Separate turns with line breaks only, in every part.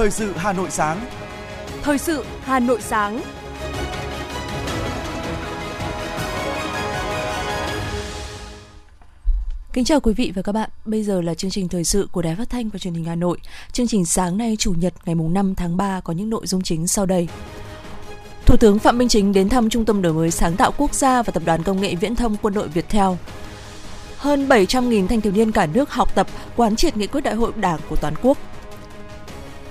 Thời sự Hà Nội sáng.
Thời sự Hà Nội sáng. Kính chào quý vị và các bạn. Bây giờ là chương trình thời sự của Đài Phát thanh và Truyền hình Hà Nội. Chương trình sáng nay, chủ nhật, ngày mùng 5 tháng 3 có những nội dung chính sau đây. Thủ tướng Phạm Minh Chính đến thăm Trung tâm đổi mới sáng tạo quốc gia và Tập đoàn Công nghệ Viễn thông Quân đội Việt Theo. Hơn 700.000 thanh thiếu niên cả nước học tập, quán triệt nghị quyết đại hội Đảng của toàn quốc.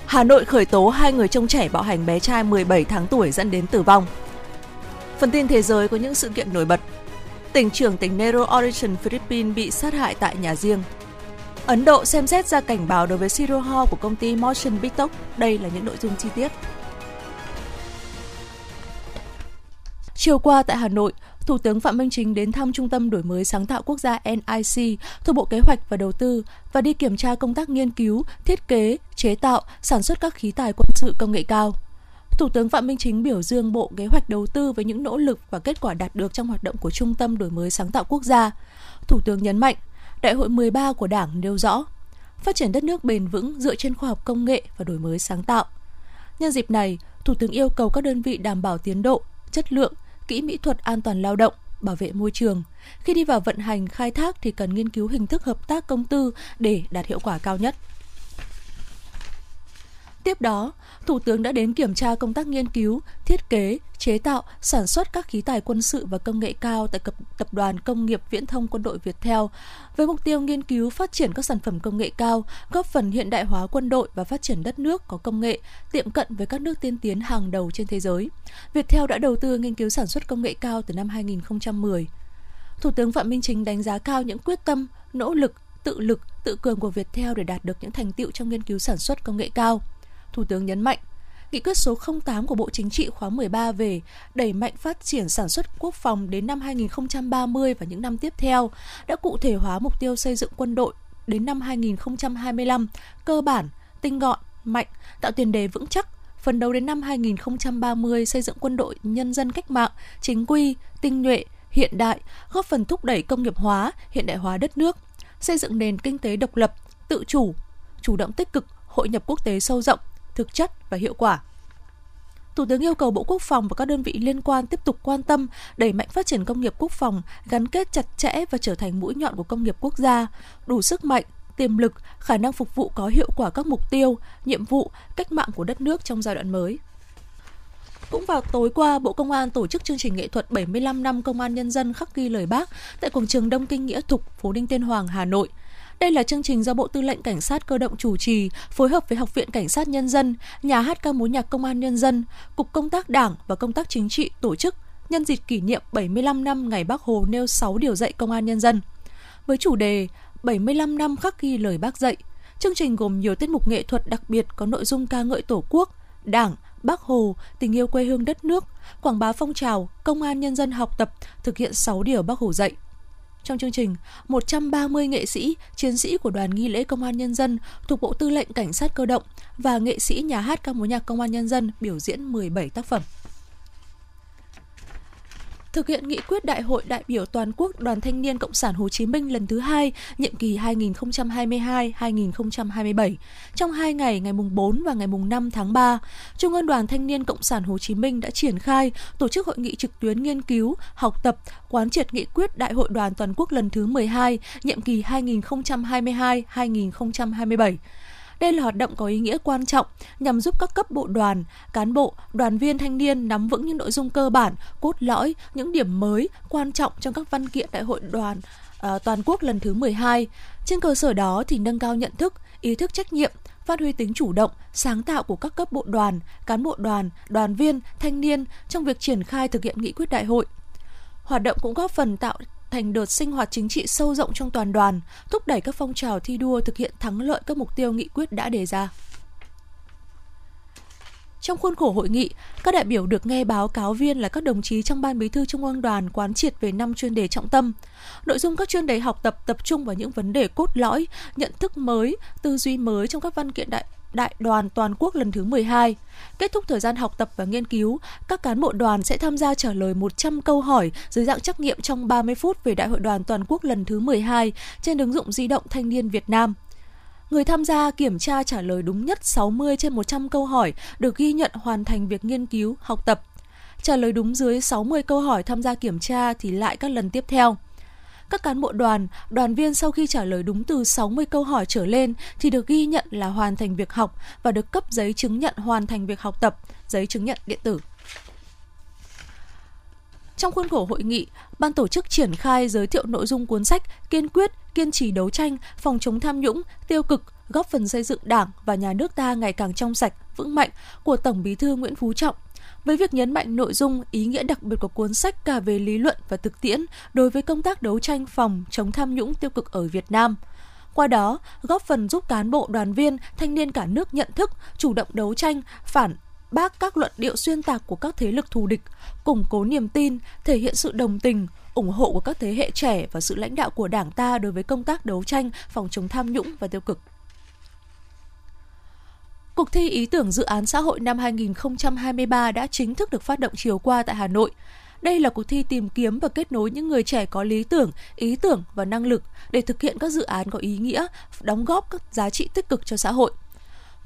Hà Nội khởi tố hai người trông trẻ bạo hành bé trai 17 tháng tuổi dẫn đến tử vong. Phần tin thế giới có những sự kiện nổi bật. Tỉnh trưởng tỉnh Nero Origin, Philippines bị sát hại tại nhà riêng. Ấn Độ xem xét ra cảnh báo đối với Siroho của công ty Motion Pictok. Đây là những nội dung chi tiết. Chiều qua tại Hà Nội, Thủ tướng Phạm Minh Chính đến thăm Trung tâm Đổi mới Sáng tạo Quốc gia NIC thuộc Bộ Kế hoạch và Đầu tư và đi kiểm tra công tác nghiên cứu, thiết kế, chế tạo, sản xuất các khí tài quân sự công nghệ cao. Thủ tướng Phạm Minh Chính biểu dương Bộ Kế hoạch Đầu tư với những nỗ lực và kết quả đạt được trong hoạt động của Trung tâm Đổi mới Sáng tạo Quốc gia. Thủ tướng nhấn mạnh, Đại hội 13 của Đảng nêu rõ, phát triển đất nước bền vững dựa trên khoa học công nghệ và đổi mới sáng tạo. Nhân dịp này, Thủ tướng yêu cầu các đơn vị đảm bảo tiến độ, chất lượng, kỹ mỹ thuật an toàn lao động, bảo vệ môi trường. Khi đi vào vận hành khai thác thì cần nghiên cứu hình thức hợp tác công tư để đạt hiệu quả cao nhất. Tiếp đó, Thủ tướng đã đến kiểm tra công tác nghiên cứu, thiết kế, chế tạo, sản xuất các khí tài quân sự và công nghệ cao tại Tập đoàn Công nghiệp Viễn thông Quân đội Việt Theo, với mục tiêu nghiên cứu phát triển các sản phẩm công nghệ cao, góp phần hiện đại hóa quân đội và phát triển đất nước có công nghệ, tiệm cận với các nước tiên tiến hàng đầu trên thế giới. Việt Theo đã đầu tư nghiên cứu sản xuất công nghệ cao từ năm 2010. Thủ tướng Phạm Minh Chính đánh giá cao những quyết tâm, nỗ lực, tự lực, tự cường của Việt Theo để đạt được những thành tiệu trong nghiên cứu sản xuất công nghệ cao. Thủ tướng nhấn mạnh, Nghị quyết số 08 của Bộ Chính trị khóa 13 về đẩy mạnh phát triển sản xuất quốc phòng đến năm 2030 và những năm tiếp theo đã cụ thể hóa mục tiêu xây dựng quân đội đến năm 2025 cơ bản, tinh gọn, mạnh, tạo tiền đề vững chắc, phấn đấu đến năm 2030 xây dựng quân đội nhân dân cách mạng, chính quy, tinh nhuệ, hiện đại, góp phần thúc đẩy công nghiệp hóa, hiện đại hóa đất nước, xây dựng nền kinh tế độc lập, tự chủ, chủ động tích cực, hội nhập quốc tế sâu rộng, thực chất và hiệu quả. Thủ tướng yêu cầu Bộ Quốc phòng và các đơn vị liên quan tiếp tục quan tâm, đẩy mạnh phát triển công nghiệp quốc phòng, gắn kết chặt chẽ và trở thành mũi nhọn của công nghiệp quốc gia, đủ sức mạnh, tiềm lực, khả năng phục vụ có hiệu quả các mục tiêu, nhiệm vụ, cách mạng của đất nước trong giai đoạn mới. Cũng vào tối qua, Bộ Công an tổ chức chương trình nghệ thuật 75 năm Công an Nhân dân khắc ghi lời bác tại quảng trường Đông Kinh Nghĩa Thục, phố Đinh Tiên Hoàng, Hà Nội. Đây là chương trình do Bộ Tư lệnh Cảnh sát cơ động chủ trì, phối hợp với Học viện Cảnh sát Nhân dân, Nhà hát ca mối nhạc Công an Nhân dân, Cục Công tác Đảng và Công tác Chính trị tổ chức nhân dịp kỷ niệm 75 năm ngày Bác Hồ nêu 6 điều dạy Công an Nhân dân. Với chủ đề 75 năm khắc ghi lời bác dạy, chương trình gồm nhiều tiết mục nghệ thuật đặc biệt có nội dung ca ngợi Tổ quốc, Đảng, Bác Hồ, tình yêu quê hương đất nước, quảng bá phong trào, công an nhân dân học tập, thực hiện 6 điều Bác Hồ dạy. Trong chương trình, 130 nghệ sĩ, chiến sĩ của đoàn nghi lễ công an nhân dân thuộc Bộ Tư lệnh Cảnh sát cơ động và nghệ sĩ nhà hát ca mối nhạc công an nhân dân biểu diễn 17 tác phẩm. Thực hiện nghị quyết Đại hội đại biểu toàn quốc Đoàn Thanh niên Cộng sản Hồ Chí Minh lần thứ hai, nhiệm kỳ 2022-2027, trong hai ngày ngày mùng 4 và ngày mùng 5 tháng 3, Trung ương Đoàn Thanh niên Cộng sản Hồ Chí Minh đã triển khai tổ chức hội nghị trực tuyến nghiên cứu, học tập, quán triệt nghị quyết Đại hội đoàn toàn quốc lần thứ 12, nhiệm kỳ 2022-2027 đây là hoạt động có ý nghĩa quan trọng nhằm giúp các cấp bộ đoàn, cán bộ, đoàn viên thanh niên nắm vững những nội dung cơ bản, cốt lõi, những điểm mới quan trọng trong các văn kiện đại hội đoàn à, toàn quốc lần thứ 12. Trên cơ sở đó thì nâng cao nhận thức, ý thức trách nhiệm, phát huy tính chủ động, sáng tạo của các cấp bộ đoàn, cán bộ đoàn, đoàn viên, thanh niên trong việc triển khai thực hiện nghị quyết đại hội. Hoạt động cũng góp phần tạo thành đợt sinh hoạt chính trị sâu rộng trong toàn đoàn, thúc đẩy các phong trào thi đua thực hiện thắng lợi các mục tiêu nghị quyết đã đề ra. Trong khuôn khổ hội nghị, các đại biểu được nghe báo cáo viên là các đồng chí trong Ban Bí thư Trung ương Đoàn quán triệt về năm chuyên đề trọng tâm. Nội dung các chuyên đề học tập tập trung vào những vấn đề cốt lõi, nhận thức mới, tư duy mới trong các văn kiện đại Đại đoàn toàn quốc lần thứ 12. Kết thúc thời gian học tập và nghiên cứu, các cán bộ đoàn sẽ tham gia trả lời 100 câu hỏi dưới dạng trắc nghiệm trong 30 phút về Đại hội đoàn toàn quốc lần thứ 12 trên ứng dụng di động Thanh niên Việt Nam. Người tham gia kiểm tra trả lời đúng nhất 60 trên 100 câu hỏi được ghi nhận hoàn thành việc nghiên cứu, học tập. Trả lời đúng dưới 60 câu hỏi tham gia kiểm tra thì lại các lần tiếp theo. Các cán bộ đoàn, đoàn viên sau khi trả lời đúng từ 60 câu hỏi trở lên thì được ghi nhận là hoàn thành việc học và được cấp giấy chứng nhận hoàn thành việc học tập, giấy chứng nhận điện tử. Trong khuôn khổ hội nghị, ban tổ chức triển khai giới thiệu nội dung cuốn sách Kiên quyết, kiên trì đấu tranh, phòng chống tham nhũng, tiêu cực, góp phần xây dựng Đảng và nhà nước ta ngày càng trong sạch, vững mạnh của Tổng Bí thư Nguyễn Phú Trọng với việc nhấn mạnh nội dung, ý nghĩa đặc biệt của cuốn sách cả về lý luận và thực tiễn đối với công tác đấu tranh phòng chống tham nhũng tiêu cực ở Việt Nam. Qua đó, góp phần giúp cán bộ, đoàn viên, thanh niên cả nước nhận thức, chủ động đấu tranh, phản bác các luận điệu xuyên tạc của các thế lực thù địch, củng cố niềm tin, thể hiện sự đồng tình, ủng hộ của các thế hệ trẻ và sự lãnh đạo của Đảng ta đối với công tác đấu tranh phòng chống tham nhũng và tiêu cực. Cuộc thi ý tưởng dự án xã hội năm 2023 đã chính thức được phát động chiều qua tại Hà Nội. Đây là cuộc thi tìm kiếm và kết nối những người trẻ có lý tưởng, ý tưởng và năng lực để thực hiện các dự án có ý nghĩa, đóng góp các giá trị tích cực cho xã hội.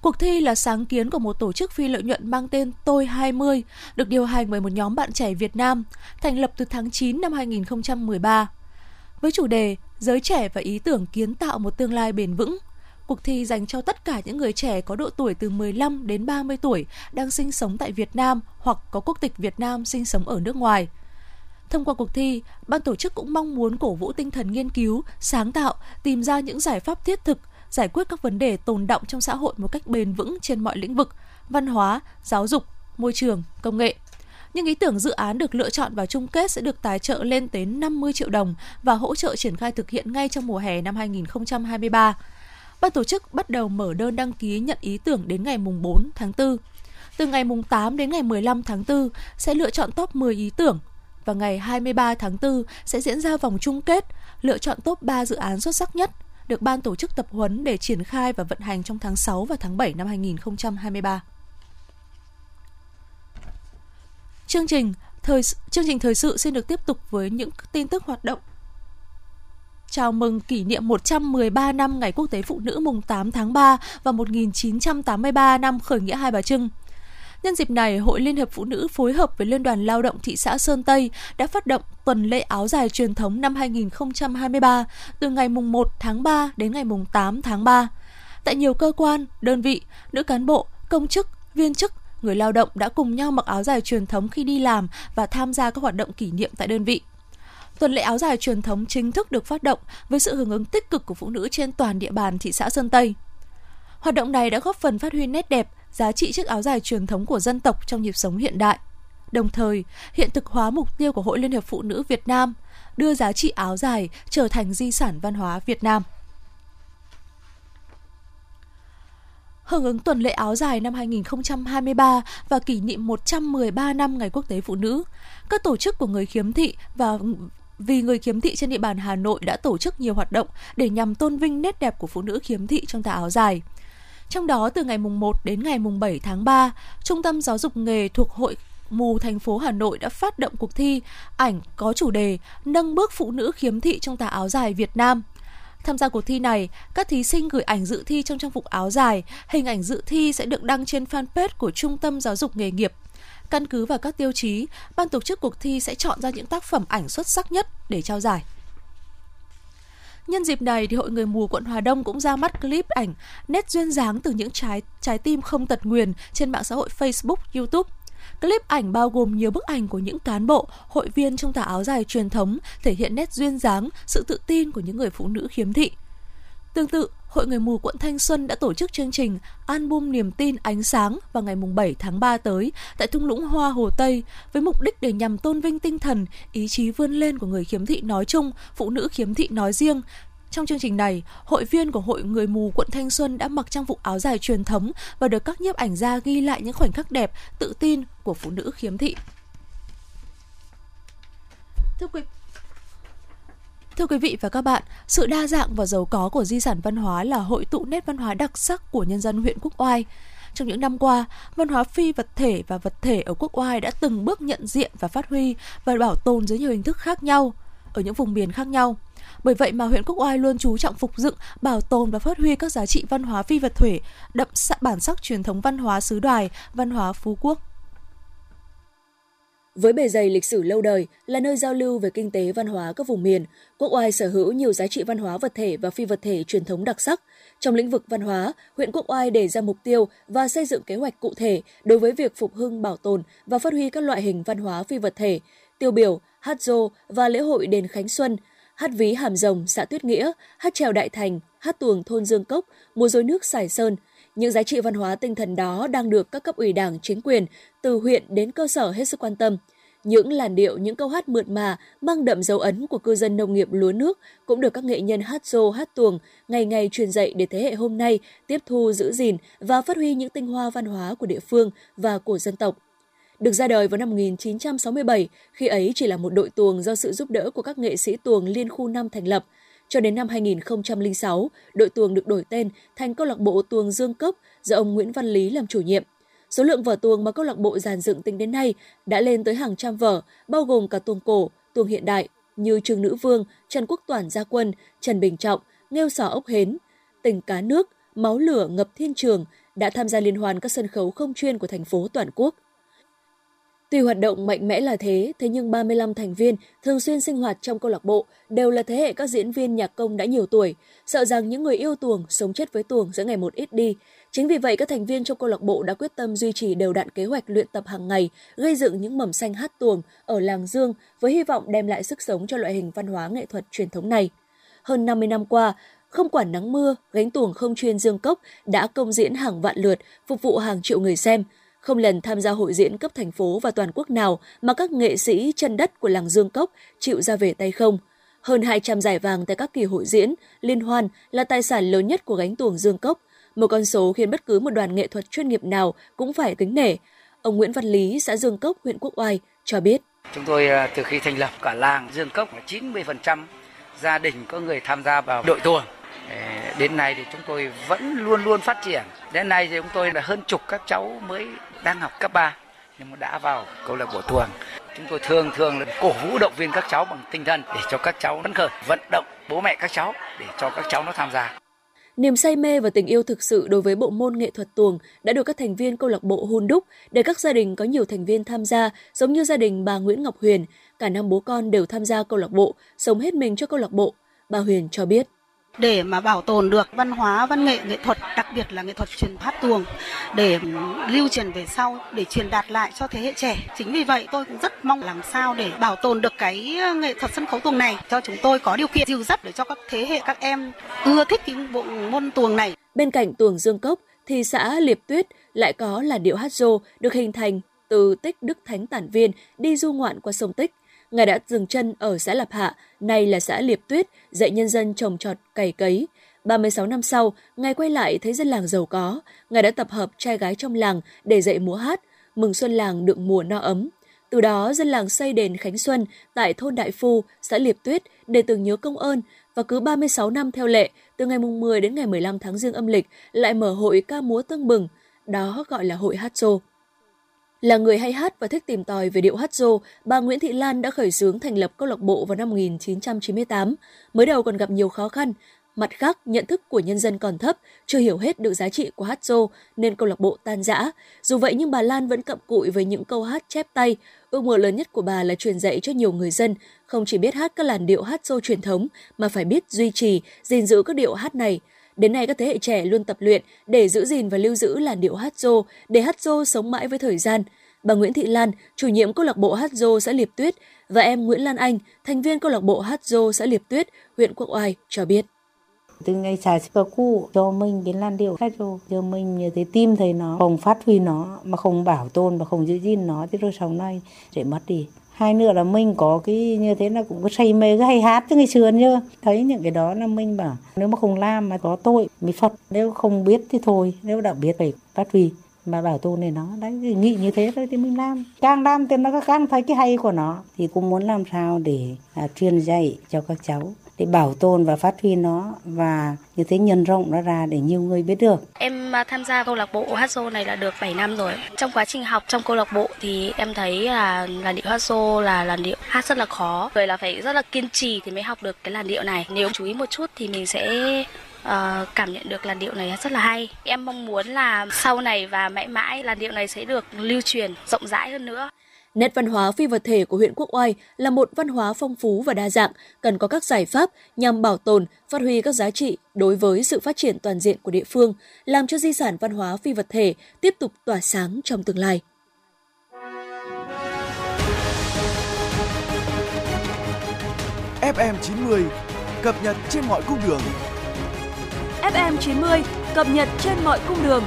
Cuộc thi là sáng kiến của một tổ chức phi lợi nhuận mang tên Tôi 20, được điều hành bởi một nhóm bạn trẻ Việt Nam, thành lập từ tháng 9 năm 2013. Với chủ đề Giới trẻ và ý tưởng kiến tạo một tương lai bền vững, Cuộc thi dành cho tất cả những người trẻ có độ tuổi từ 15 đến 30 tuổi đang sinh sống tại Việt Nam hoặc có quốc tịch Việt Nam sinh sống ở nước ngoài. Thông qua cuộc thi, ban tổ chức cũng mong muốn cổ vũ tinh thần nghiên cứu, sáng tạo, tìm ra những giải pháp thiết thực, giải quyết các vấn đề tồn động trong xã hội một cách bền vững trên mọi lĩnh vực, văn hóa, giáo dục, môi trường, công nghệ. Những ý tưởng dự án được lựa chọn vào chung kết sẽ được tài trợ lên tới 50 triệu đồng và hỗ trợ triển khai thực hiện ngay trong mùa hè năm 2023 ban tổ chức bắt đầu mở đơn đăng ký nhận ý tưởng đến ngày mùng 4 tháng 4. Từ ngày mùng 8 đến ngày 15 tháng 4 sẽ lựa chọn top 10 ý tưởng và ngày 23 tháng 4 sẽ diễn ra vòng chung kết, lựa chọn top 3 dự án xuất sắc nhất được ban tổ chức tập huấn để triển khai và vận hành trong tháng 6 và tháng 7 năm 2023. Chương trình thời chương trình thời sự xin được tiếp tục với những tin tức hoạt động chào mừng kỷ niệm 113 năm Ngày Quốc tế Phụ nữ mùng 8 tháng 3 và 1983 năm khởi nghĩa Hai Bà Trưng. Nhân dịp này, Hội Liên hiệp Phụ nữ phối hợp với Liên đoàn Lao động thị xã Sơn Tây đã phát động tuần lễ áo dài truyền thống năm 2023 từ ngày mùng 1 tháng 3 đến ngày mùng 8 tháng 3. Tại nhiều cơ quan, đơn vị, nữ cán bộ, công chức, viên chức, người lao động đã cùng nhau mặc áo dài truyền thống khi đi làm và tham gia các hoạt động kỷ niệm tại đơn vị. Tuần lễ áo dài truyền thống chính thức được phát động với sự hưởng ứng tích cực của phụ nữ trên toàn địa bàn thị xã Sơn Tây. Hoạt động này đã góp phần phát huy nét đẹp, giá trị chiếc áo dài truyền thống của dân tộc trong nhịp sống hiện đại. Đồng thời, hiện thực hóa mục tiêu của Hội Liên hiệp Phụ nữ Việt Nam, đưa giá trị áo dài trở thành di sản văn hóa Việt Nam. hưởng ứng tuần lễ áo dài năm 2023 và kỷ niệm 113 năm Ngày Quốc tế Phụ nữ, các tổ chức của người khiếm thị và vì người khiếm thị trên địa bàn Hà Nội đã tổ chức nhiều hoạt động để nhằm tôn vinh nét đẹp của phụ nữ khiếm thị trong tà áo dài. Trong đó từ ngày mùng 1 đến ngày mùng 7 tháng 3, Trung tâm Giáo dục nghề thuộc Hội mù thành phố Hà Nội đã phát động cuộc thi ảnh có chủ đề Nâng bước phụ nữ khiếm thị trong tà áo dài Việt Nam. Tham gia cuộc thi này, các thí sinh gửi ảnh dự thi trong trang phục áo dài, hình ảnh dự thi sẽ được đăng trên fanpage của Trung tâm Giáo dục nghề nghiệp Căn cứ vào các tiêu chí, ban tổ chức cuộc thi sẽ chọn ra những tác phẩm ảnh xuất sắc nhất để trao giải. Nhân dịp này thì Hội Người mù quận Hòa Đông cũng ra mắt clip ảnh nét duyên dáng từ những trái trái tim không tật nguyền trên mạng xã hội Facebook, YouTube. Clip ảnh bao gồm nhiều bức ảnh của những cán bộ, hội viên trong tà áo dài truyền thống thể hiện nét duyên dáng, sự tự tin của những người phụ nữ khiếm thị. Tương tự, Hội Người mù quận Thanh Xuân đã tổ chức chương trình Album Niềm tin ánh sáng vào ngày 7 tháng 3 tới tại thung lũng Hoa Hồ Tây với mục đích để nhằm tôn vinh tinh thần, ý chí vươn lên của người khiếm thị nói chung, phụ nữ khiếm thị nói riêng. Trong chương trình này, hội viên của Hội Người mù quận Thanh Xuân đã mặc trang phục áo dài truyền thống và được các nhiếp ảnh gia ghi lại những khoảnh khắc đẹp, tự tin của phụ nữ khiếm thị. Thưa quý Thưa quý vị và các bạn, sự đa dạng và giàu có của di sản văn hóa là hội tụ nét văn hóa đặc sắc của nhân dân huyện Quốc Oai. Trong những năm qua, văn hóa phi vật thể và vật thể ở Quốc Oai đã từng bước nhận diện và phát huy và bảo tồn dưới nhiều hình thức khác nhau ở những vùng miền khác nhau. Bởi vậy mà huyện Quốc Oai luôn chú trọng phục dựng, bảo tồn và phát huy các giá trị văn hóa phi vật thể, đậm bản sắc truyền thống văn hóa xứ đoài, văn hóa Phú Quốc.
Với bề dày lịch sử lâu đời, là nơi giao lưu về kinh tế văn hóa các vùng miền, Quốc Oai sở hữu nhiều giá trị văn hóa vật thể và phi vật thể truyền thống đặc sắc. Trong lĩnh vực văn hóa, huyện Quốc Oai đề ra mục tiêu và xây dựng kế hoạch cụ thể đối với việc phục hưng, bảo tồn và phát huy các loại hình văn hóa phi vật thể, tiêu biểu, hát dô và lễ hội đền Khánh Xuân, hát ví Hàm Rồng, xã Tuyết Nghĩa, hát trèo Đại Thành, hát tuồng thôn Dương Cốc, múa rối nước Sải Sơn. Những giá trị văn hóa tinh thần đó đang được các cấp ủy đảng, chính quyền, từ huyện đến cơ sở hết sức quan tâm. Những làn điệu, những câu hát mượt mà, mang đậm dấu ấn của cư dân nông nghiệp lúa nước cũng được các nghệ nhân hát rô, hát tuồng ngày ngày truyền dạy để thế hệ hôm nay tiếp thu, giữ gìn và phát huy những tinh hoa văn hóa của địa phương và của dân tộc. Được ra đời vào năm 1967, khi ấy chỉ là một đội tuồng do sự giúp đỡ của các nghệ sĩ tuồng Liên khu 5 thành lập. Cho đến năm 2006, đội tuồng được đổi tên thành câu lạc bộ tuồng Dương Cốc do ông Nguyễn Văn Lý làm chủ nhiệm. Số lượng vở tuồng mà câu lạc bộ giàn dựng tính đến nay đã lên tới hàng trăm vở, bao gồm cả tuồng cổ, tuồng hiện đại như Trương Nữ Vương, Trần Quốc Toản Gia Quân, Trần Bình Trọng, Nghêu Sò Ốc Hến, Tình Cá Nước, Máu Lửa Ngập Thiên Trường đã tham gia liên hoan các sân khấu không chuyên của thành phố toàn quốc. Tuy hoạt động mạnh mẽ là thế, thế nhưng 35 thành viên thường xuyên sinh hoạt trong câu lạc bộ đều là thế hệ các diễn viên nhạc công đã nhiều tuổi, sợ rằng những người yêu tuồng sống chết với tuồng sẽ ngày một ít đi. Chính vì vậy các thành viên trong câu lạc bộ đã quyết tâm duy trì đều đặn kế hoạch luyện tập hàng ngày, gây dựng những mầm xanh hát tuồng ở làng Dương với hy vọng đem lại sức sống cho loại hình văn hóa nghệ thuật truyền thống này. Hơn 50 năm qua, không quản nắng mưa, gánh tuồng không chuyên Dương Cốc đã công diễn hàng vạn lượt, phục vụ hàng triệu người xem – không lần tham gia hội diễn cấp thành phố và toàn quốc nào mà các nghệ sĩ chân đất của làng Dương Cốc chịu ra về tay không. Hơn 200 giải vàng tại các kỳ hội diễn, liên hoan là tài sản lớn nhất của gánh tuồng Dương Cốc, một con số khiến bất cứ một đoàn nghệ thuật chuyên nghiệp nào cũng phải kính nể. Ông Nguyễn Văn Lý, xã Dương Cốc, huyện Quốc Oai cho biết.
Chúng tôi à, từ khi thành lập cả làng Dương Cốc là 90% gia đình có người tham gia vào đội tuồng đến nay thì chúng tôi vẫn luôn luôn phát triển đến nay thì chúng tôi là hơn chục các cháu mới đang học cấp 3 nhưng mà đã vào câu lạc bộ tuồng chúng tôi thường thường là cổ vũ động viên các cháu bằng tinh thần để cho các cháu phấn khởi vận động bố mẹ các cháu để cho các cháu nó tham gia
Niềm say mê và tình yêu thực sự đối với bộ môn nghệ thuật tuồng đã được các thành viên câu lạc bộ hôn đúc để các gia đình có nhiều thành viên tham gia, giống như gia đình bà Nguyễn Ngọc Huyền. Cả năm bố con đều tham gia câu lạc bộ, sống hết mình cho câu lạc bộ. Bà Huyền cho biết
để mà bảo tồn được văn hóa, văn nghệ nghệ thuật, đặc biệt là nghệ thuật truyền hát tuồng, để lưu truyền về sau, để truyền đạt lại cho thế hệ trẻ. Chính vì vậy tôi cũng rất mong làm sao để bảo tồn được cái ờ, nghệ thuật sân khấu tuồng này cho chúng tôi có điều kiện dìu dắt để cho các thế hệ các em ưa thích cái bộ môn tuồng này.
Bên cạnh tuồng dương cốc thì xã Liệp Tuyết lại có là điệu hát rô được hình thành từ tích Đức Thánh Tản Viên đi du ngoạn qua sông Tích. Ngài đã dừng chân ở xã Lập Hạ, nay là xã Liệp Tuyết, dạy nhân dân trồng trọt, cày cấy. 36 năm sau, Ngài quay lại thấy dân làng giàu có. Ngài đã tập hợp trai gái trong làng để dạy múa hát, mừng xuân làng được mùa no ấm. Từ đó, dân làng xây đền Khánh Xuân tại thôn Đại Phu, xã Liệp Tuyết để tưởng nhớ công ơn và cứ 36 năm theo lệ, từ ngày mùng 10 đến ngày 15 tháng riêng âm lịch lại mở hội ca múa tưng bừng, đó gọi là hội hát xô. Là người hay hát và thích tìm tòi về điệu hát rô, bà Nguyễn Thị Lan đã khởi xướng thành lập câu lạc bộ vào năm 1998. Mới đầu còn gặp nhiều khó khăn, Mặt khác, nhận thức của nhân dân còn thấp, chưa hiểu hết được giá trị của hát rô nên câu lạc bộ tan rã. Dù vậy nhưng bà Lan vẫn cặm cụi với những câu hát chép tay. Ước mơ lớn nhất của bà là truyền dạy cho nhiều người dân, không chỉ biết hát các làn điệu hát rô truyền thống mà phải biết duy trì, gìn giữ các điệu hát này. Đến nay các thế hệ trẻ luôn tập luyện để giữ gìn và lưu giữ làn điệu hát dô, để hát dô sống mãi với thời gian. Bà Nguyễn Thị Lan, chủ nhiệm câu lạc bộ hát dô xã Liệp Tuyết và em Nguyễn Lan Anh, thành viên câu lạc bộ hát dô xã Liệp Tuyết, huyện Quốc Oai cho biết
từ ngày xài sơ cũ cho mình cái làn điệu hát rồi giờ mình như thế tim thấy nó không phát huy nó mà không bảo tồn và không giữ gìn nó thì rồi sau này sẽ mất đi hai nữa là mình có cái, như thế là cũng có say mê cái hay hát chứ ngày xưa như thấy những cái đó là mình bảo, nếu mà không làm mà có tội mới phật. Nếu không biết thì thôi, nếu đã biết phải phát huy mà bảo tồn này nó đấy thì nghĩ như thế thôi thì mình làm càng làm thì nó càng thấy cái hay của nó thì cũng muốn làm sao để à, truyền dạy cho các cháu để bảo tồn và phát huy nó và như thế nhân rộng nó ra để nhiều người biết được.
Em à, tham gia câu lạc bộ hát xô này là được 7 năm rồi. Trong quá trình học trong câu lạc bộ thì em thấy là làn điệu hát xô là làn điệu hát rất là khó. Vậy là phải rất là kiên trì thì mới học được cái làn điệu này. Nếu chú ý một chút thì mình sẽ uh, cảm nhận được làn điệu này rất là hay. Em mong muốn là sau này và mãi mãi làn điệu này sẽ được lưu truyền rộng rãi hơn nữa.
Nét văn hóa phi vật thể của huyện Quốc Oai là một văn hóa phong phú và đa dạng, cần có các giải pháp nhằm bảo tồn, phát huy các giá trị đối với sự phát triển toàn diện của địa phương, làm cho di sản văn hóa phi vật thể tiếp tục tỏa sáng trong tương lai.
FM 90 cập nhật trên mọi cung đường.
FM 90 cập nhật trên mọi cung đường.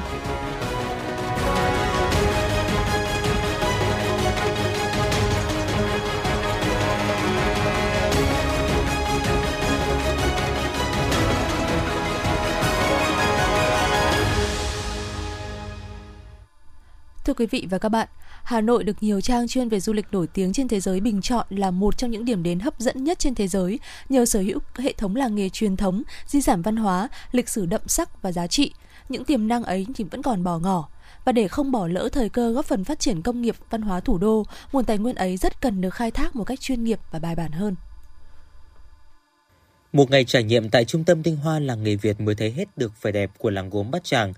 Thưa quý vị và các bạn, Hà Nội được nhiều trang chuyên về du lịch nổi tiếng trên thế giới bình chọn là một trong những điểm đến hấp dẫn nhất trên thế giới nhờ sở hữu hệ thống làng nghề truyền thống, di sản văn hóa, lịch sử đậm sắc và giá trị. Những tiềm năng ấy thì vẫn còn bỏ ngỏ. Và để không bỏ lỡ thời cơ góp phần phát triển công nghiệp văn hóa thủ đô, nguồn tài nguyên ấy rất cần được khai thác một cách chuyên nghiệp và bài bản hơn.
Một ngày trải nghiệm tại trung tâm tinh hoa làng nghề Việt mới thấy hết được vẻ đẹp của làng gốm Bát Tràng.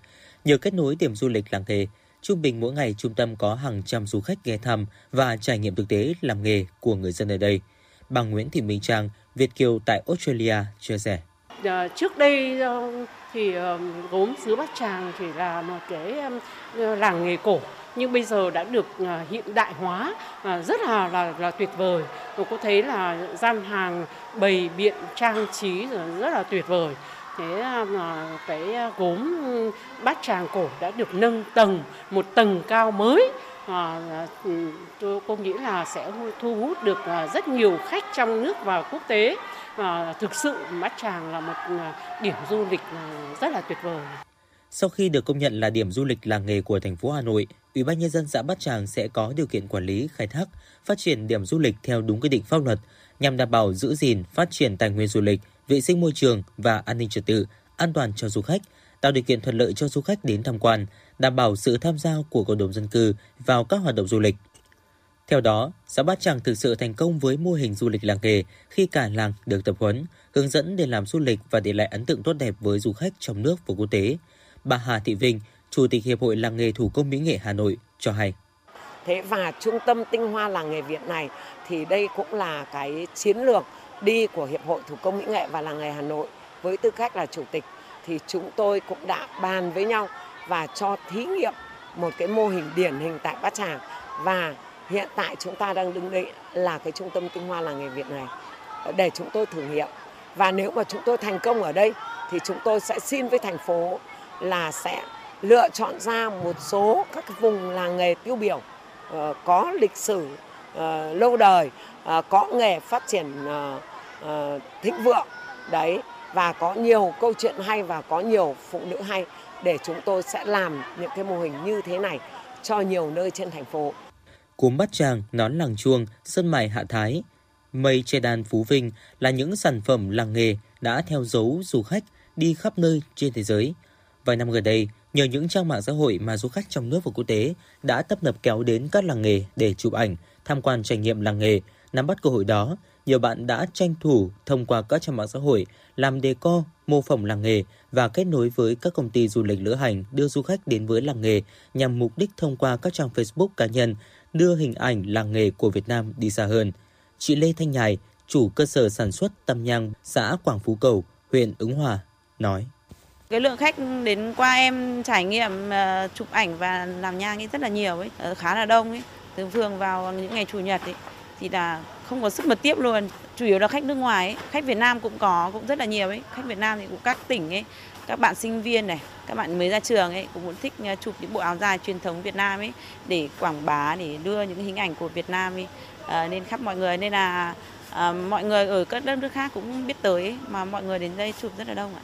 Nhờ kết nối điểm du lịch làng nghề, Trung bình mỗi ngày trung tâm có hàng trăm du khách ghé thăm và trải nghiệm thực tế làm nghề của người dân ở đây. Bà Nguyễn Thị Minh Trang, Việt Kiều tại Australia chia sẻ.
À, trước đây ờ, thì ờ, gốm xứ Bát Tràng chỉ là một cái làng nghề cổ nhưng bây giờ đã được hiện đại hóa rất là là, là tuyệt vời. Tôi có thấy là gian hàng bày biện trang trí rất là tuyệt vời thế à, mà cái à, gốm bát tràng cổ đã được nâng tầng một tầng cao mới. À, tôi cô nghĩ là sẽ thu hút được à, rất nhiều khách trong nước và quốc tế. À, thực sự bát tràng là một điểm du lịch rất là tuyệt vời.
Sau khi được công nhận là điểm du lịch làng nghề của thành phố Hà Nội, Ủy ban nhân dân xã Bát Tràng sẽ có điều kiện quản lý, khai thác, phát triển điểm du lịch theo đúng quy định pháp luật nhằm đảm bảo giữ gìn, phát triển tài nguyên du lịch, vệ sinh môi trường và an ninh trật tự, an toàn cho du khách, tạo điều kiện thuận lợi cho du khách đến tham quan, đảm bảo sự tham gia của cộng đồng dân cư vào các hoạt động du lịch. Theo đó, xã Bát Tràng thực sự thành công với mô hình du lịch làng nghề khi cả làng được tập huấn, hướng dẫn để làm du lịch và để lại ấn tượng tốt đẹp với du khách trong nước và quốc tế. Bà Hà Thị Vinh, Chủ tịch Hiệp hội Làng nghề Thủ công Mỹ nghệ Hà Nội cho hay.
Thế và trung tâm tinh hoa làng nghề Việt này thì đây cũng là cái chiến lược đi của Hiệp hội Thủ công Mỹ nghệ và Làng nghề Hà Nội với tư cách là chủ tịch thì chúng tôi cũng đã bàn với nhau và cho thí nghiệm một cái mô hình điển hình tại Bát Tràng. Và hiện tại chúng ta đang đứng đây là cái trung tâm tinh hoa làng nghề Việt này. Để chúng tôi thử nghiệm. Và nếu mà chúng tôi thành công ở đây thì chúng tôi sẽ xin với thành phố là sẽ lựa chọn ra một số các vùng làng nghề tiêu biểu ờ, có lịch sử uh, lâu đời uh, có nghề phát triển uh, uh, thịnh vượng đấy và có nhiều câu chuyện hay và có nhiều phụ nữ hay để chúng tôi sẽ làm những cái mô hình như thế này cho nhiều nơi trên thành phố.
Cúm Bát Tràng, nón làng chuông, sơn mài Hạ Thái, mây che đan Phú Vinh là những sản phẩm làng nghề đã theo dấu du khách đi khắp nơi trên thế giới. Vài năm gần đây, nhờ những trang mạng xã hội mà du khách trong nước và quốc tế đã tấp nập kéo đến các làng nghề để chụp ảnh, tham quan trải nghiệm làng nghề, nắm bắt cơ hội đó, nhiều bạn đã tranh thủ thông qua các trang mạng xã hội làm đề co, mô phỏng làng nghề và kết nối với các công ty du lịch lữ hành đưa du khách đến với làng nghề nhằm mục đích thông qua các trang Facebook cá nhân đưa hình ảnh làng nghề của Việt Nam đi xa hơn. Chị Lê Thanh Nhài, chủ cơ sở sản xuất tăm nhang xã Quảng Phú Cầu, huyện Ứng Hòa, nói.
Cái lượng khách đến qua em trải nghiệm uh, chụp ảnh và làm nhang ấy rất là nhiều ấy, uh, khá là đông ấy. Từ phương vào những ngày chủ nhật ấy thì là không có sức mật tiếp luôn chủ yếu là khách nước ngoài ấy. khách Việt Nam cũng có cũng rất là nhiều ấy khách Việt Nam thì cũng các tỉnh ấy các bạn sinh viên này các bạn mới ra trường ấy cũng muốn thích à, chụp những bộ áo dài truyền thống Việt Nam ấy để quảng bá để đưa những hình ảnh của Việt Nam ấy à, nên khắp mọi người nên là à, mọi người ở các đất nước khác cũng biết tới ấy, mà mọi người đến đây chụp rất là đông ạ.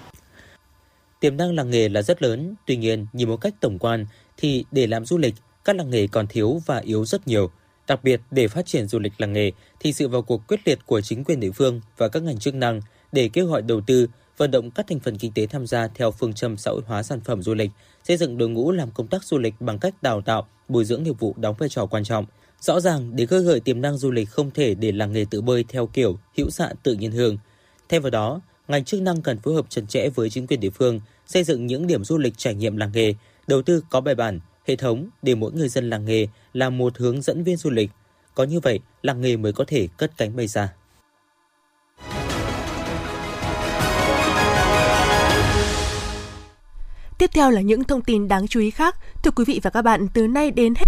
Tiềm năng làng nghề là rất lớn, tuy nhiên nhìn một cách tổng quan thì để làm du lịch, các làng nghề còn thiếu và yếu rất nhiều. Đặc biệt, để phát triển du lịch làng nghề thì sự vào cuộc quyết liệt của chính quyền địa phương và các ngành chức năng để kêu gọi đầu tư, vận động các thành phần kinh tế tham gia theo phương châm xã hội hóa sản phẩm du lịch, xây dựng đội ngũ làm công tác du lịch bằng cách đào tạo, bồi dưỡng nghiệp vụ đóng vai trò quan trọng. Rõ ràng, để khơi gợi tiềm năng du lịch không thể để làng nghề tự bơi theo kiểu hữu xạ tự nhiên hương. Thêm vào đó, ngành chức năng cần phối hợp chặt chẽ với chính quyền địa phương, xây dựng những điểm du lịch trải nghiệm làng nghề, đầu tư có bài bản, hệ thống để mỗi người dân làng nghề là một hướng dẫn viên du lịch. Có như vậy, làng nghề mới có thể cất cánh bay ra.
Tiếp theo là những thông tin đáng chú ý khác. Thưa quý vị và các bạn, từ nay đến hết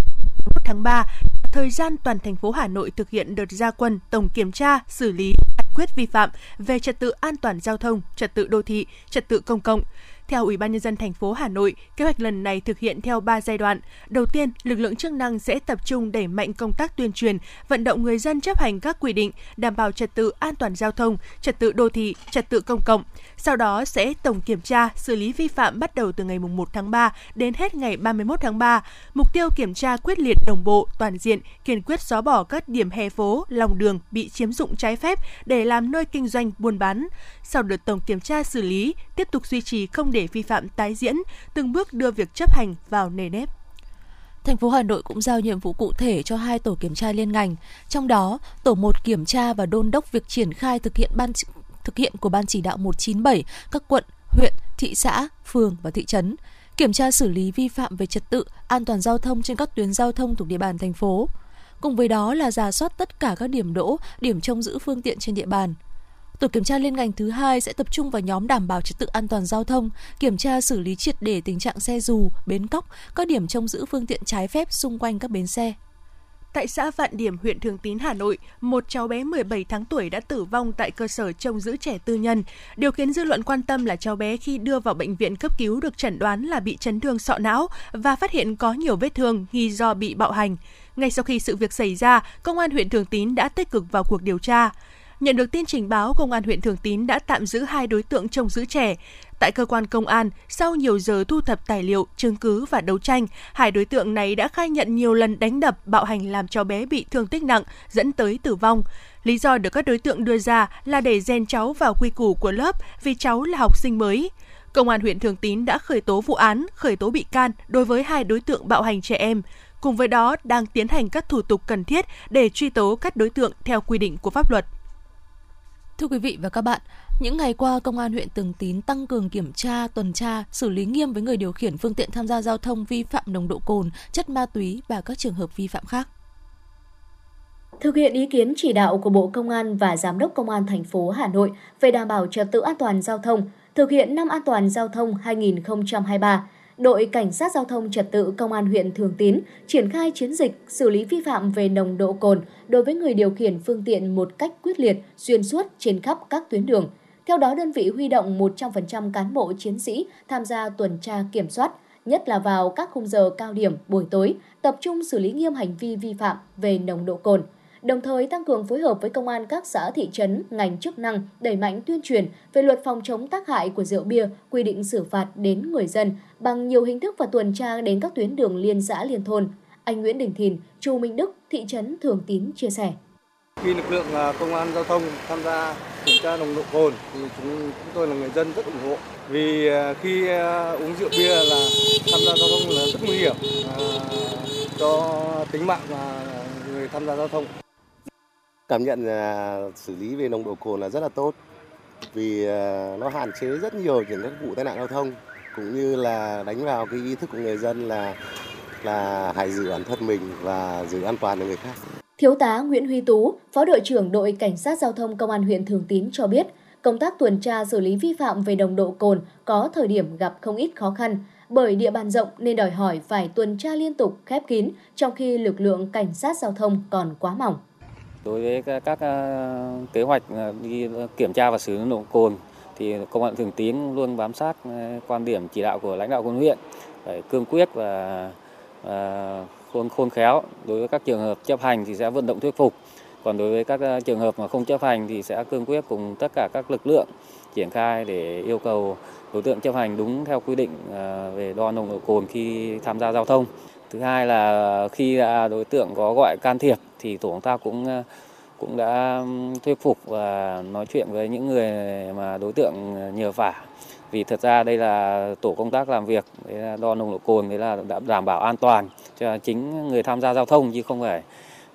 tháng 3, thời gian toàn thành phố Hà Nội thực hiện đợt gia quân tổng kiểm tra, xử lý, giải quyết vi phạm về trật tự an toàn giao thông, trật tự đô thị, trật tự công cộng. Theo Ủy ban nhân dân thành phố Hà Nội, kế hoạch lần này thực hiện theo 3 giai đoạn. Đầu tiên, lực lượng chức năng sẽ tập trung đẩy mạnh công tác tuyên truyền, vận động người dân chấp hành các quy định đảm bảo trật tự an toàn giao thông, trật tự đô thị, trật tự công cộng. Sau đó sẽ tổng kiểm tra, xử lý vi phạm bắt đầu từ ngày 1 tháng 3 đến hết ngày 31 tháng 3. Mục tiêu kiểm tra quyết liệt đồng bộ, toàn diện, kiên quyết xóa bỏ các điểm hè phố, lòng đường bị chiếm dụng trái phép để làm nơi kinh doanh buôn bán. Sau đợt tổng kiểm tra xử lý, tiếp tục duy trì không để vi phạm tái diễn, từng bước đưa việc chấp hành vào nề nếp.
Thành phố Hà Nội cũng giao nhiệm vụ cụ thể cho hai tổ kiểm tra liên ngành, trong đó tổ 1 kiểm tra và đôn đốc việc triển khai thực hiện ban thực hiện của ban chỉ đạo 197 các quận, huyện, thị xã, phường và thị trấn, kiểm tra xử lý vi phạm về trật tự, an toàn giao thông trên các tuyến giao thông thuộc địa bàn thành phố. Cùng với đó là giả soát tất cả các điểm đỗ, điểm trông giữ phương tiện trên địa bàn, Tổ kiểm tra liên ngành thứ hai sẽ tập trung vào nhóm đảm bảo trật tự an toàn giao thông, kiểm tra xử lý triệt để tình trạng xe dù, bến cóc, các điểm trông giữ phương tiện trái phép xung quanh các bến xe.
Tại xã Vạn Điểm, huyện Thường Tín, Hà Nội, một cháu bé 17 tháng tuổi đã tử vong tại cơ sở trông giữ trẻ tư nhân. Điều khiến dư luận quan tâm là cháu bé khi đưa vào bệnh viện cấp cứu được chẩn đoán là bị chấn thương sọ não và phát hiện có nhiều vết thương nghi do bị bạo hành. Ngay sau khi sự việc xảy ra, Công an huyện Thường Tín đã tích cực vào cuộc điều tra. Nhận được tin trình báo, Công an huyện Thường Tín đã tạm giữ hai đối tượng trông giữ trẻ. Tại cơ quan công an, sau nhiều giờ thu thập tài liệu, chứng cứ và đấu tranh, hai đối tượng này đã khai nhận nhiều lần đánh đập, bạo hành làm cho bé bị thương tích nặng, dẫn tới tử vong. Lý do được các đối tượng đưa ra là để rèn cháu vào quy củ của lớp vì cháu là học sinh mới. Công an huyện Thường Tín đã khởi tố vụ án, khởi tố bị can đối với hai đối tượng bạo hành trẻ em. Cùng với đó, đang tiến hành các thủ tục cần thiết để truy tố các đối tượng theo quy định của pháp luật.
Thưa quý vị và các bạn, những ngày qua, Công an huyện Tường Tín tăng cường kiểm tra, tuần tra, xử lý nghiêm với người điều khiển phương tiện tham gia giao thông vi phạm nồng độ cồn, chất ma túy và các trường hợp vi phạm khác.
Thực hiện ý kiến chỉ đạo của Bộ Công an và Giám đốc Công an thành phố Hà Nội về đảm bảo trật tự an toàn giao thông, thực hiện năm an toàn giao thông 2023, đội Cảnh sát Giao thông Trật tự Công an huyện Thường Tín triển khai chiến dịch xử lý vi phạm về nồng độ cồn đối với người điều khiển phương tiện một cách quyết liệt, xuyên suốt trên khắp các tuyến đường. Theo đó, đơn vị huy động 100% cán bộ chiến sĩ tham gia tuần tra kiểm soát, nhất là vào các khung giờ cao điểm buổi tối, tập trung xử lý nghiêm hành vi vi phạm về nồng độ cồn – đồng thời tăng cường phối hợp với công an các xã thị trấn, ngành chức năng đẩy mạnh tuyên truyền về luật phòng chống tác hại của rượu bia, quy định xử phạt đến người dân bằng nhiều hình thức và tuần tra đến các tuyến đường liên xã liên thôn. Anh Nguyễn Đình Thìn, Chu Minh Đức, thị trấn Thường Tín chia sẻ.
Khi lực lượng à, công an giao thông tham gia kiểm tra nồng độ cồn thì chúng, chúng tôi là người dân rất ủng hộ vì à, khi à, uống rượu bia là tham gia giao thông là rất nguy hiểm cho tính mạng và người tham gia giao thông.
Cảm nhận là xử lý về nồng độ cồn là rất là tốt vì ờ, nó hạn chế rất nhiều những các vụ tai nạn giao thông cũng như là đánh vào cái ý thức của người dân là là hãy giữ bản thân mình và giữ an toàn cho người khác.
Thiếu tá Nguyễn Huy Tú, Phó đội trưởng đội Cảnh sát Giao thông Công an huyện Thường Tín cho biết, công tác tuần tra xử lý vi phạm về nồng độ cồn có thời điểm gặp không ít khó khăn, bởi địa bàn rộng nên đòi hỏi phải tuần tra liên tục, khép kín, trong khi lực lượng cảnh sát giao thông còn quá mỏng.
Đối với các, ờ, kế hoạch ờ, đi kiểm tra và xử lý nồng độ cồn thì công an Thường Tín luôn bám sát ờ, quan điểm chỉ đạo của lãnh đạo quân huyện phải cương quyết và, và khôn khôn khéo đối với các trường hợp chấp hành thì sẽ vận động thuyết phục Còn đối với các trường hợp mà không chấp hành thì sẽ cương quyết cùng tất cả các lực lượng triển khai để yêu cầu đối tượng chấp hành đúng theo quy định về đo nồng độ cồn khi tham gia giao thông. Thứ hai là khi à, đối tượng có gọi can thiệp thì tổ chúng ta cũng cũng đã thuyết phục và nói chuyện với những người mà đối tượng nhờ vả vì thật ra đây là tổ công tác làm việc đấy là đo nồng độ cồn đấy là đã đảm bảo an toàn cho chính người tham gia giao thông chứ không phải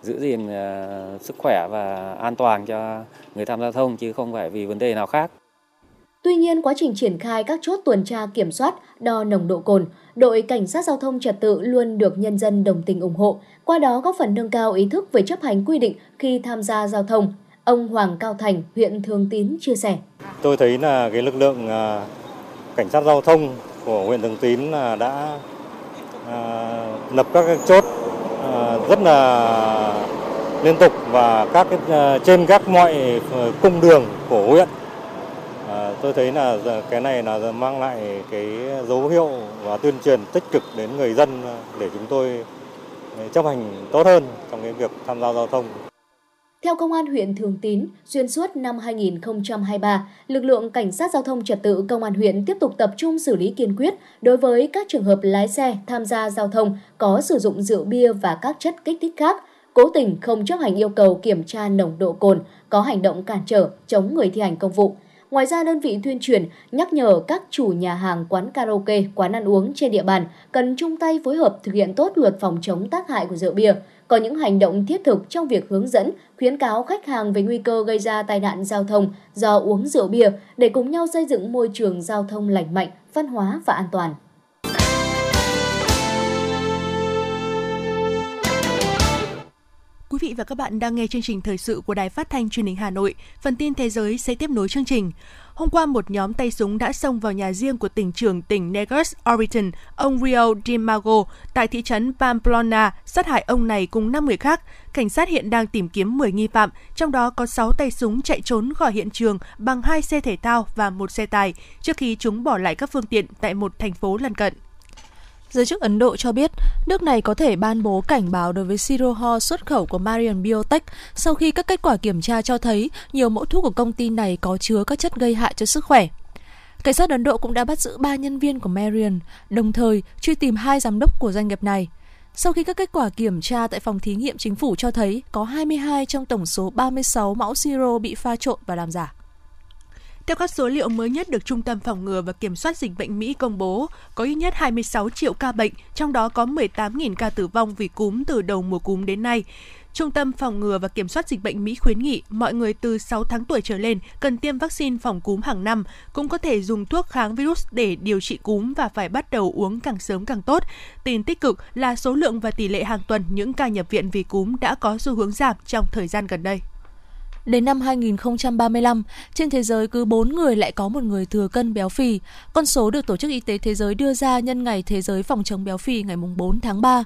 giữ gìn ờ, sức khỏe và an toàn cho người tham gia giao thông chứ không phải vì vấn đề nào khác.
Tuy nhiên, quá trình triển khai các chốt tuần tra kiểm soát, đo nồng độ cồn, đội cảnh sát giao thông trật tự luôn được nhân dân đồng tình ủng hộ, qua đó góp phần nâng cao ý thức về chấp hành quy định khi tham gia giao thông. Ông Hoàng Cao Thành, huyện Thường Tín chia sẻ.
Tôi thấy là cái lực lượng à, cảnh sát giao thông của huyện Thường Tín à, đã à, lập các chốt rất là liên tục và các trên các mọi ờ, cung đường của huyện tôi thấy là cái này là mang lại cái dấu hiệu và tuyên truyền tích cực đến người dân để chúng tôi ừ, chấp hành tốt hơn trong cái việc tham gia giao thông.
Theo Công an huyện Thường Tín, xuyên suốt năm 2023, lực lượng Cảnh sát Giao thông Trật tự Công an huyện tiếp tục tập trung xử lý kiên quyết đối với các trường hợp lái xe tham gia giao thông có sử dụng rượu bia và các chất kích thích khác, cố tình không chấp hành yêu cầu kiểm tra nồng độ cồn, có hành động cản trở, chống người thi hành công vụ. Ngoài ra, đơn vị tuyên truyền nhắc nhở các chủ nhà hàng, quán karaoke, quán ăn uống trên địa bàn cần chung tay phối hợp thực hiện tốt luật phòng chống tác hại của rượu bia, có những hành động thiết thực trong việc hướng dẫn, khuyến cáo khách hàng về nguy cơ gây ra tai nạn giao thông do uống rượu bia để cùng nhau xây dựng môi trường giao thông lành mạnh, văn hóa và an toàn.
Quý vị và các bạn đang nghe chương trình thời sự của Đài Phát thanh Truyền hình Hà Nội. Phần tin thế giới sẽ tiếp nối chương trình. Hôm qua, một nhóm tay súng đã xông vào nhà riêng của tỉnh trưởng tỉnh Negus Oriton, ông Rio DiMago, tại thị trấn Pamplona, sát hại ông này cùng 5 người khác. Cảnh sát hiện đang tìm kiếm 10 nghi phạm, trong đó có 6 tay súng chạy trốn khỏi hiện trường bằng hai xe thể thao và một xe tài, trước khi chúng bỏ lại các phương tiện tại một thành phố lân cận.
Giới chức Ấn Độ cho biết nước này có thể ban bố cảnh báo đối với siro ho xuất khẩu của Marion Biotech sau khi các kết quả kiểm tra cho thấy nhiều mẫu thuốc của công ty này có chứa các chất gây hại cho sức khỏe. Cảnh sát Ấn Độ cũng đã bắt giữ 3 nhân viên của Marion, đồng thời truy tìm hai giám đốc của doanh nghiệp này. Sau khi các kết quả kiểm tra tại phòng thí nghiệm chính phủ cho thấy có 22 trong tổng số 36 mẫu siro bị pha trộn và làm giả.
Theo các số liệu mới nhất được Trung tâm Phòng ngừa và Kiểm soát Dịch bệnh Mỹ công bố, có ít nhất 26 triệu ca bệnh, trong đó có 18.000 ca tử vong vì cúm từ đầu mùa cúm đến nay. Trung tâm Phòng ngừa và Kiểm soát Dịch bệnh Mỹ khuyến nghị mọi người từ 6 tháng tuổi trở lên cần tiêm vaccine phòng cúm hàng năm, cũng có thể dùng thuốc kháng virus để điều trị cúm và phải bắt đầu uống càng sớm càng tốt. Tin tích cực là số lượng và tỷ lệ hàng tuần những ca nhập viện vì cúm đã có xu hướng giảm trong thời gian gần đây.
Đến năm 2035, trên thế giới cứ 4 người lại có một người thừa cân béo phì. Con số được Tổ chức Y tế Thế giới đưa ra nhân ngày Thế giới phòng chống béo phì ngày 4 tháng 3.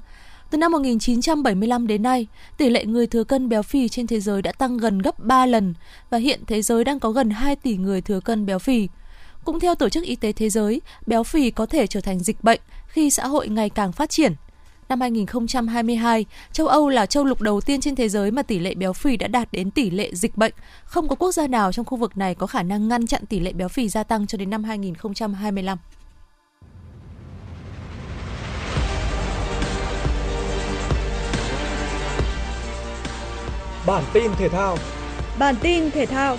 Từ năm 1975 đến nay, tỷ lệ người thừa cân béo phì trên thế giới đã tăng gần gấp 3 lần và hiện thế giới đang có gần 2 tỷ người thừa cân béo phì. Cũng theo Tổ chức Y tế Thế giới, béo phì có thể trở thành dịch bệnh khi xã hội ngày càng phát triển năm 2022, châu Âu là châu lục đầu tiên trên thế giới mà tỷ lệ béo phì đã đạt đến tỷ lệ dịch bệnh. Không có quốc gia nào trong khu vực này có khả năng ngăn chặn tỷ lệ béo phì gia tăng cho đến năm 2025.
Bản tin thể thao
Bản tin thể thao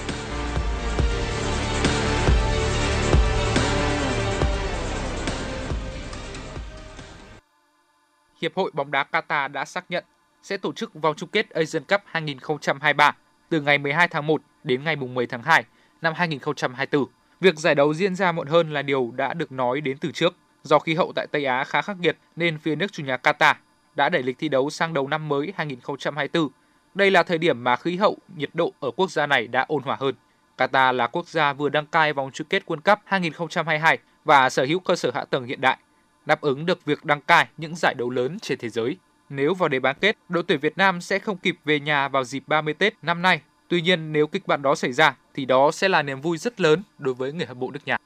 Hiệp hội bóng đá Qatar đã xác nhận sẽ tổ chức vòng chung kết Asian Cup 2023 từ ngày 12 tháng 1 đến ngày 10 tháng 2 năm 2024. Việc giải đấu diễn ra muộn hơn là điều đã được nói đến từ trước. Do khí hậu tại Tây Á khá khắc nghiệt nên phía nước chủ nhà Qatar đã đẩy lịch thi đấu sang đầu năm mới 2024. Đây là thời điểm mà khí hậu, nhiệt độ ở quốc gia này đã ôn hòa hơn. Qatar là quốc gia vừa đăng cai vòng chung kết World Cup 2022 và sở hữu cơ sở hạ tầng hiện đại đáp ứng được việc đăng cai những giải đấu lớn trên thế giới. Nếu vào đề bán kết, đội tuyển Việt Nam sẽ không kịp về nhà vào dịp 30 Tết năm nay. Tuy nhiên, nếu kịch bản đó xảy ra, thì đó sẽ là niềm vui rất lớn đối với người hâm mộ nước nhà.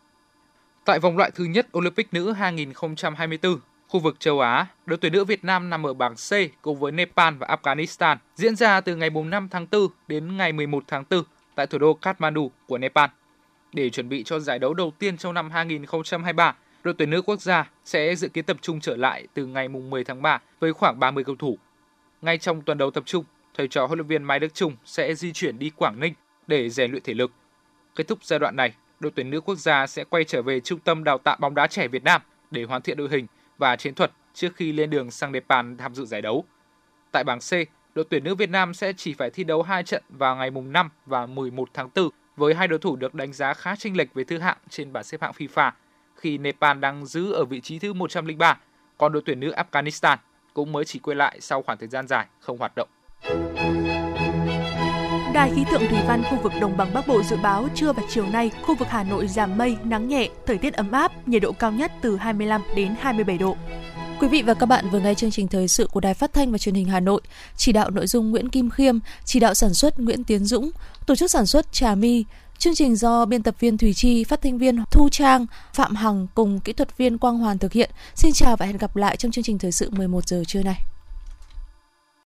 Tại vòng loại thứ nhất Olympic nữ 2024, Khu vực châu Á, đội tuyển nữ Việt Nam nằm ở bảng C cùng với Nepal và Afghanistan, diễn ra từ ngày 5 tháng 4 đến ngày 11 tháng 4 tại thủ đô Kathmandu của Nepal. Để chuẩn bị cho giải đấu đầu tiên trong năm 2023, đội tuyển nữ quốc gia sẽ dự kiến tập trung trở lại từ ngày 10 tháng 3 với khoảng 30 cầu thủ. Ngay trong tuần đầu tập trung, thầy trò huấn luyện viên Mai Đức Chung sẽ di chuyển đi Quảng Ninh để rèn luyện thể lực. Kết thúc giai đoạn này, đội tuyển nữ quốc gia sẽ quay trở về trung tâm đào tạo bóng đá trẻ Việt Nam để hoàn thiện đội hình và chiến thuật trước khi lên đường sang Nepal tham dự giải đấu. Tại bảng C, đội tuyển nữ Việt Nam sẽ chỉ phải thi đấu 2 trận vào ngày mùng 5 và 11 tháng 4 với hai đối thủ được đánh giá khá chênh lệch về thứ hạng trên bảng xếp hạng FIFA khi Nepal đang giữ ở vị trí thứ 103, còn đội tuyển nữ Afghanistan cũng mới chỉ quay lại sau khoảng thời gian dài không hoạt động.
Đài khí tượng thủy văn khu vực đồng bằng Bắc Bộ dự báo trưa và chiều nay, khu vực Hà Nội giảm mây, nắng nhẹ, thời tiết ấm áp, nhiệt độ cao nhất từ 25 đến 27 độ.
Quý vị và các bạn vừa nghe chương trình thời sự của Đài Phát thanh và Truyền hình Hà Nội, chỉ đạo nội dung Nguyễn Kim Khiêm, chỉ đạo sản xuất Nguyễn Tiến Dũng, tổ chức sản xuất Trà My. Chương trình do biên tập viên Thủy Chi, phát thanh viên Thu Trang, Phạm Hằng cùng kỹ thuật viên Quang Hoàn thực hiện. Xin chào và hẹn gặp lại trong chương trình thời sự 11 giờ trưa nay.